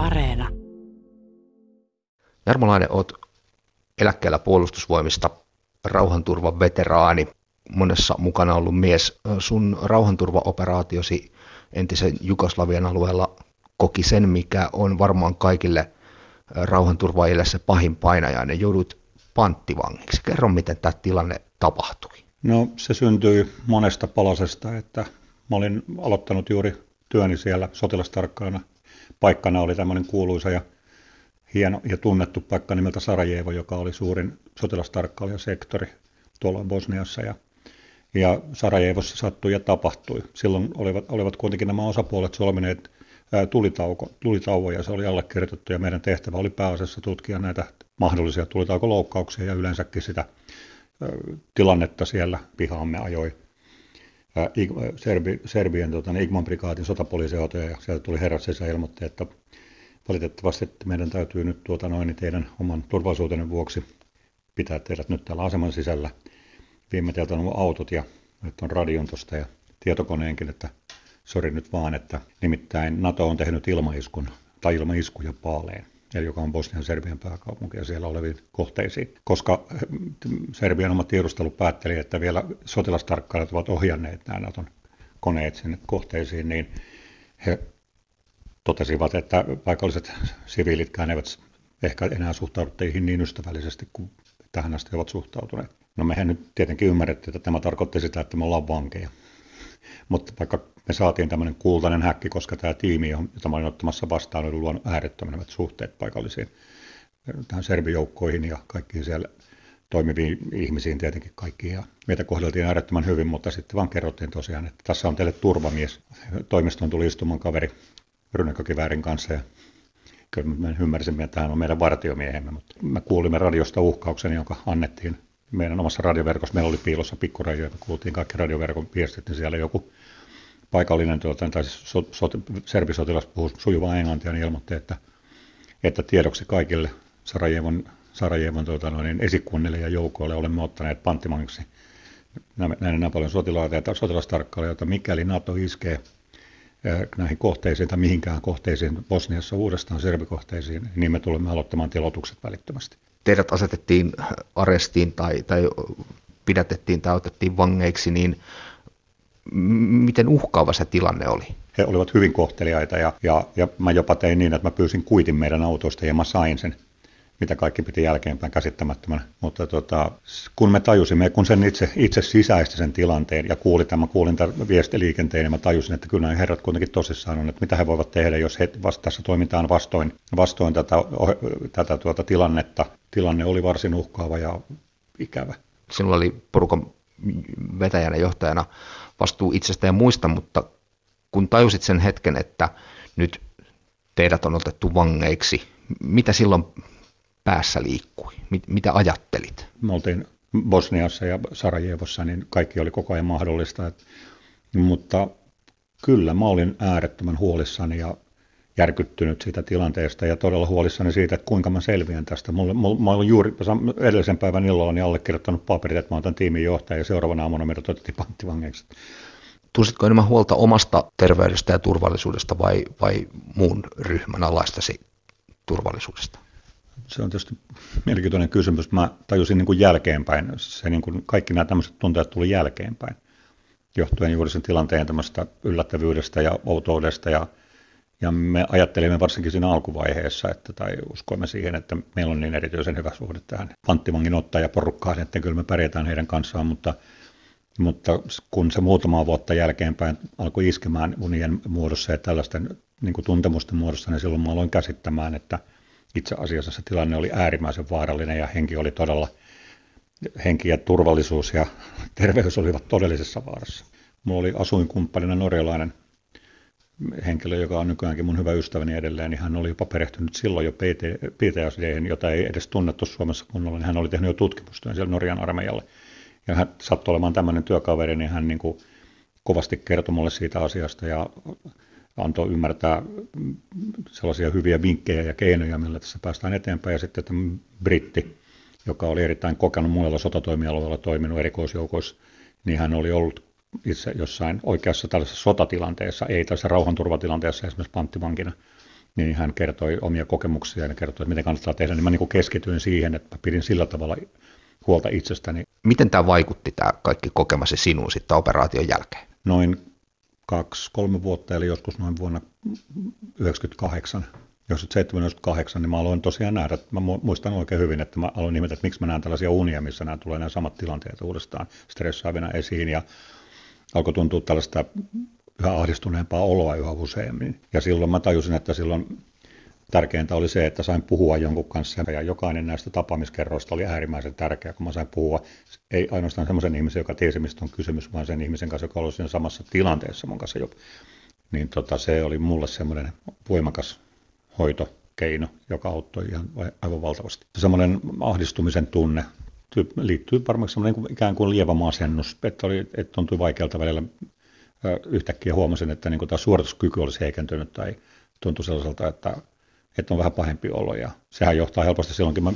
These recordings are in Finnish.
Areena. Jarmo Laine, olet eläkkeellä puolustusvoimista rauhanturvan veteraani, monessa mukana ollut mies. Sun rauhanturvaoperaatiosi entisen Jugoslavian alueella koki sen, mikä on varmaan kaikille rauhanturvaajille se pahin painajainen. Joudut panttivangiksi. Kerro, miten tämä tilanne tapahtui. No se syntyi monesta palasesta, että mä olin aloittanut juuri työni siellä sotilastarkkaana. Paikkana oli tämmöinen kuuluisa ja hieno ja tunnettu paikka nimeltä Sarajevo, joka oli suurin sotilastarkkailijasektori tuolla Bosniassa. Ja, ja Sarajevossa sattui ja tapahtui. Silloin olivat, olivat kuitenkin nämä osapuolet solmineet tulitauko, tulitauoja, se oli allekirjoitettu ja meidän tehtävä oli pääasiassa tutkia näitä mahdollisia tulitaukoloukkauksia ja yleensäkin sitä tilannetta siellä pihaamme ajoi Serbi, Serbien tota, niin Igman prikaatin sotapoliisiautoja ja sieltä tuli herrat ja ilmoitti, että valitettavasti että meidän täytyy nyt tuota noin, niin teidän oman turvallisuutenne vuoksi pitää teidät nyt täällä aseman sisällä. Viime teiltä on autot ja nyt on radion tuosta ja tietokoneenkin, että sori nyt vaan, että nimittäin NATO on tehnyt ilmaiskun tai ilmaiskuja Paaleen, eli joka on Bosnian Serbian pääkaupunki ja siellä oleviin kohteisiin. Koska eh, Serbian oma tiedustelu päätteli, että vielä sotilastarkkailijat ovat ohjanneet nämä NATOn koneet sinne kohteisiin, niin he totesivat, että paikalliset siviilitkään eivät ehkä enää suhtaudu teihin niin ystävällisesti kuin tähän asti ovat suhtautuneet. No mehän nyt tietenkin ymmärrettiin, että tämä tarkoitti sitä, että me ollaan vankeja. Mutta vaikka me saatiin tämmöinen kultainen häkki, koska tämä tiimi, jota mä olin ottamassa vastaan, oli luonut äärettömän hyvät suhteet paikallisiin tähän serbijoukkoihin ja kaikkiin siellä toimiviin ihmisiin tietenkin kaikkiin. Ja meitä kohdeltiin äärettömän hyvin, mutta sitten vaan kerrottiin tosiaan, että tässä on teille turvamies. Toimistoon tuli istumaan kaveri rynnäkkökiväärin kanssa ja kyllä me ymmärsimme, että hän on meidän vartiomiehemme, mutta me kuulimme radiosta uhkauksen, jonka annettiin meidän omassa radioverkossa. Meillä oli piilossa pikkuradio me kuultiin kaikki radioverkon viestit, niin siellä joku paikallinen tuota, tai siis so, so, serbisotilas puhui sujuvaa englantia, niin ilmoitti, että, että tiedoksi kaikille Sarajevon, Sarajevon tuota, noin, esikunnille ja joukoille olemme ottaneet panttimangiksi näin Napoleon sotilaita ja sotilastarkkailijoita, mikäli NATO iskee näihin kohteisiin tai mihinkään kohteisiin Bosniassa uudestaan serbikohteisiin, niin me tulemme aloittamaan tilotukset välittömästi. Teidät asetettiin arestiin tai, tai pidätettiin tai otettiin vangeiksi, niin miten uhkaava se tilanne oli? He olivat hyvin kohteliaita ja, ja, ja mä jopa tein niin, että mä pyysin kuitin meidän autoista ja mä sain sen mitä kaikki piti jälkeenpäin käsittämättömän. Mutta tota, kun me tajusimme, kun sen itse, itse sisäisti sen tilanteen ja kuulin tämän, kuulin tämän viestiliikenteen, niin mä tajusin, että kyllä nämä herrat kuitenkin tosissaan on, että mitä he voivat tehdä, jos he tässä toimitaan vastoin, vastoin tätä, tätä tuota tilannetta. Tilanne oli varsin uhkaava ja ikävä. Sinulla oli porukan vetäjänä, johtajana vastuu itsestä ja muista, mutta kun tajusit sen hetken, että nyt teidät on otettu vangeiksi, mitä silloin päässä liikkui? Mit, mitä ajattelit? Me oltiin Bosniassa ja Sarajevossa, niin kaikki oli koko ajan mahdollista. Et, mutta kyllä mä olin äärettömän huolissani ja järkyttynyt siitä tilanteesta ja todella huolissani siitä, että kuinka mä selviän tästä. Mulla, mulla, mä olin juuri edellisen päivän illalla niin allekirjoittanut paperit, että mä otan tiimin johtaja ja seuraavana aamuna meidät otettiin panttivangeiksi. Tunsitko enemmän huolta omasta terveydestä ja turvallisuudesta vai, vai muun ryhmän alaistasi turvallisuudesta? Se on tietysti mielenkiintoinen kysymys. Mä tajusin niin kuin jälkeenpäin. Se niin kuin kaikki nämä tämmöiset tunteet tuli jälkeenpäin, johtuen juuri sen tilanteen tämmöistä yllättävyydestä ja outoudesta. Ja, ja me ajattelimme varsinkin siinä alkuvaiheessa, että, tai uskoimme siihen, että meillä on niin erityisen hyvä suhde tähän panttivangin ottajaporukkaan, että kyllä me pärjätään heidän kanssaan, mutta mutta kun se muutama vuotta jälkeenpäin alkoi iskemään unien muodossa ja tällaisten niin kuin tuntemusten muodossa, niin silloin mä aloin käsittämään, että – itse asiassa se tilanne oli äärimmäisen vaarallinen ja henki oli todella, henki ja turvallisuus ja terveys olivat todellisessa vaarassa. Mulla oli asuinkumppanina norjalainen henkilö, joka on nykyäänkin mun hyvä ystäväni edelleen, niin hän oli jopa perehtynyt silloin jo PT, PTSD, jota ei edes tunnettu Suomessa kunnolla, niin hän oli tehnyt jo tutkimustyön siellä Norjan armeijalle. Ja hän sattui olemaan tämmöinen työkaveri, niin hän niin kuin kovasti kertoi mulle siitä asiasta ja antoi ymmärtää sellaisia hyviä vinkkejä ja keinoja, millä tässä päästään eteenpäin. Ja sitten tämä britti, joka oli erittäin kokenut muilla sotatoimialueilla toiminut erikoisjoukoissa, niin hän oli ollut itse jossain oikeassa tällaisessa sotatilanteessa, ei tässä rauhanturvatilanteessa esimerkiksi panttivankina. niin hän kertoi omia kokemuksia ja kertoi, että miten kannattaa tehdä, niin mä niin keskityin siihen, että pidin sillä tavalla huolta itsestäni. Miten tämä vaikutti, tämä kaikki kokemasi sinuun sitten operaation jälkeen? Noin kaksi-kolme vuotta, eli joskus noin vuonna 1998, 97 niin mä aloin tosiaan nähdä, mä muistan oikein hyvin, että mä aloin nimetä, että miksi mä näen tällaisia unia, missä nämä tulee nämä samat tilanteet uudestaan stressaavina esiin ja alkoi tuntua tällaista yhä ahdistuneempaa oloa yhä useammin. Ja silloin mä tajusin, että silloin tärkeintä oli se, että sain puhua jonkun kanssa ja jokainen näistä tapaamiskerroista oli äärimmäisen tärkeä, kun mä sain puhua ei ainoastaan semmoisen ihmisen, joka tiesi, mistä on kysymys, vaan sen ihmisen kanssa, joka oli siinä samassa tilanteessa mun kanssa jo. Niin tota, se oli mulle semmoinen voimakas hoitokeino, joka auttoi ihan aivan valtavasti. Semmoinen ahdistumisen tunne liittyy varmaan semmoinen ikään kuin lievä masennus, että, oli, että tuntui vaikealta välillä yhtäkkiä huomasin, että niin tämä suorituskyky olisi heikentynyt tai tuntui sellaiselta, että, että on vähän pahempi olo. Ja sehän johtaa helposti silloinkin, mä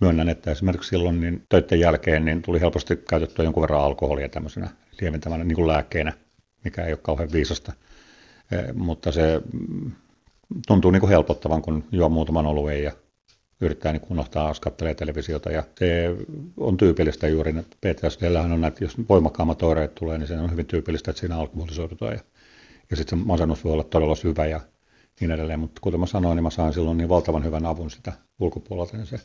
myönnän, että esimerkiksi silloin niin töiden jälkeen niin tuli helposti käytettyä jonkun verran alkoholia tämmöisenä lieventävänä niin kuin lääkkeenä, mikä ei ole kauhean viisasta. E, mutta se mm, tuntuu niin kuin helpottavan, kun juo muutaman oluen ja yrittää niin unohtaa, katselee televisiota. Ja se on tyypillistä juuri, että on näitä, jos voimakkaammat oireet tulee, niin se on hyvin tyypillistä, että siinä alkoholisoidutaan. Ja, ja sitten se masennus voi olla todella syvä ja niin edelleen. Mutta kuten mä sanoin, niin mä sain silloin niin valtavan hyvän avun sitä ulkopuolelta, niin se,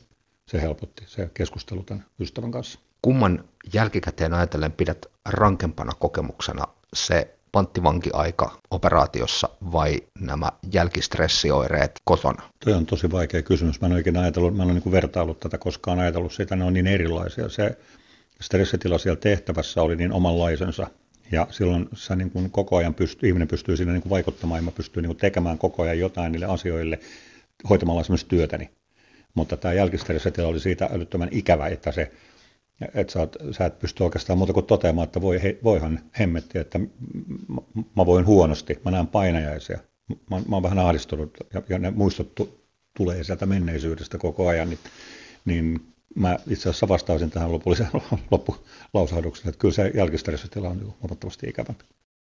se helpotti se keskustelu tämän ystävän kanssa. Kumman jälkikäteen ajatellen pidät rankempana kokemuksena se panttivankiaika operaatiossa vai nämä jälkistressioireet kotona? Tuo on tosi vaikea kysymys. Mä en ole ajatellut, mä en ole niin vertaillut tätä koskaan ajatellut sitä, ne on niin erilaisia. Se stressitila siellä tehtävässä oli niin omanlaisensa. Ja silloin sä niin kuin koko ajan pystyy, ihminen pystyy siinä niin kuin vaikuttamaan ja mä pystyn niin kuin tekemään koko ajan jotain niille asioille hoitamalla esimerkiksi työtäni. Mutta tämä jälkistressitila oli siitä älyttömän ikävä, että se että sä, oot, sä et pysty oikeastaan muuta kuin toteamaan, että voi, he, voihan hemmetti, että mä, mä voin huonosti, mä näen painajaisia, mä, mä oon vähän ahdistunut ja, ja ne muistot tu, tulee sieltä menneisyydestä koko ajan, niin, niin mä itse asiassa vastaisin tähän lopulliseen loppulausahduksen, että kyllä se jälkistressitila on huomattavasti ikävämpi.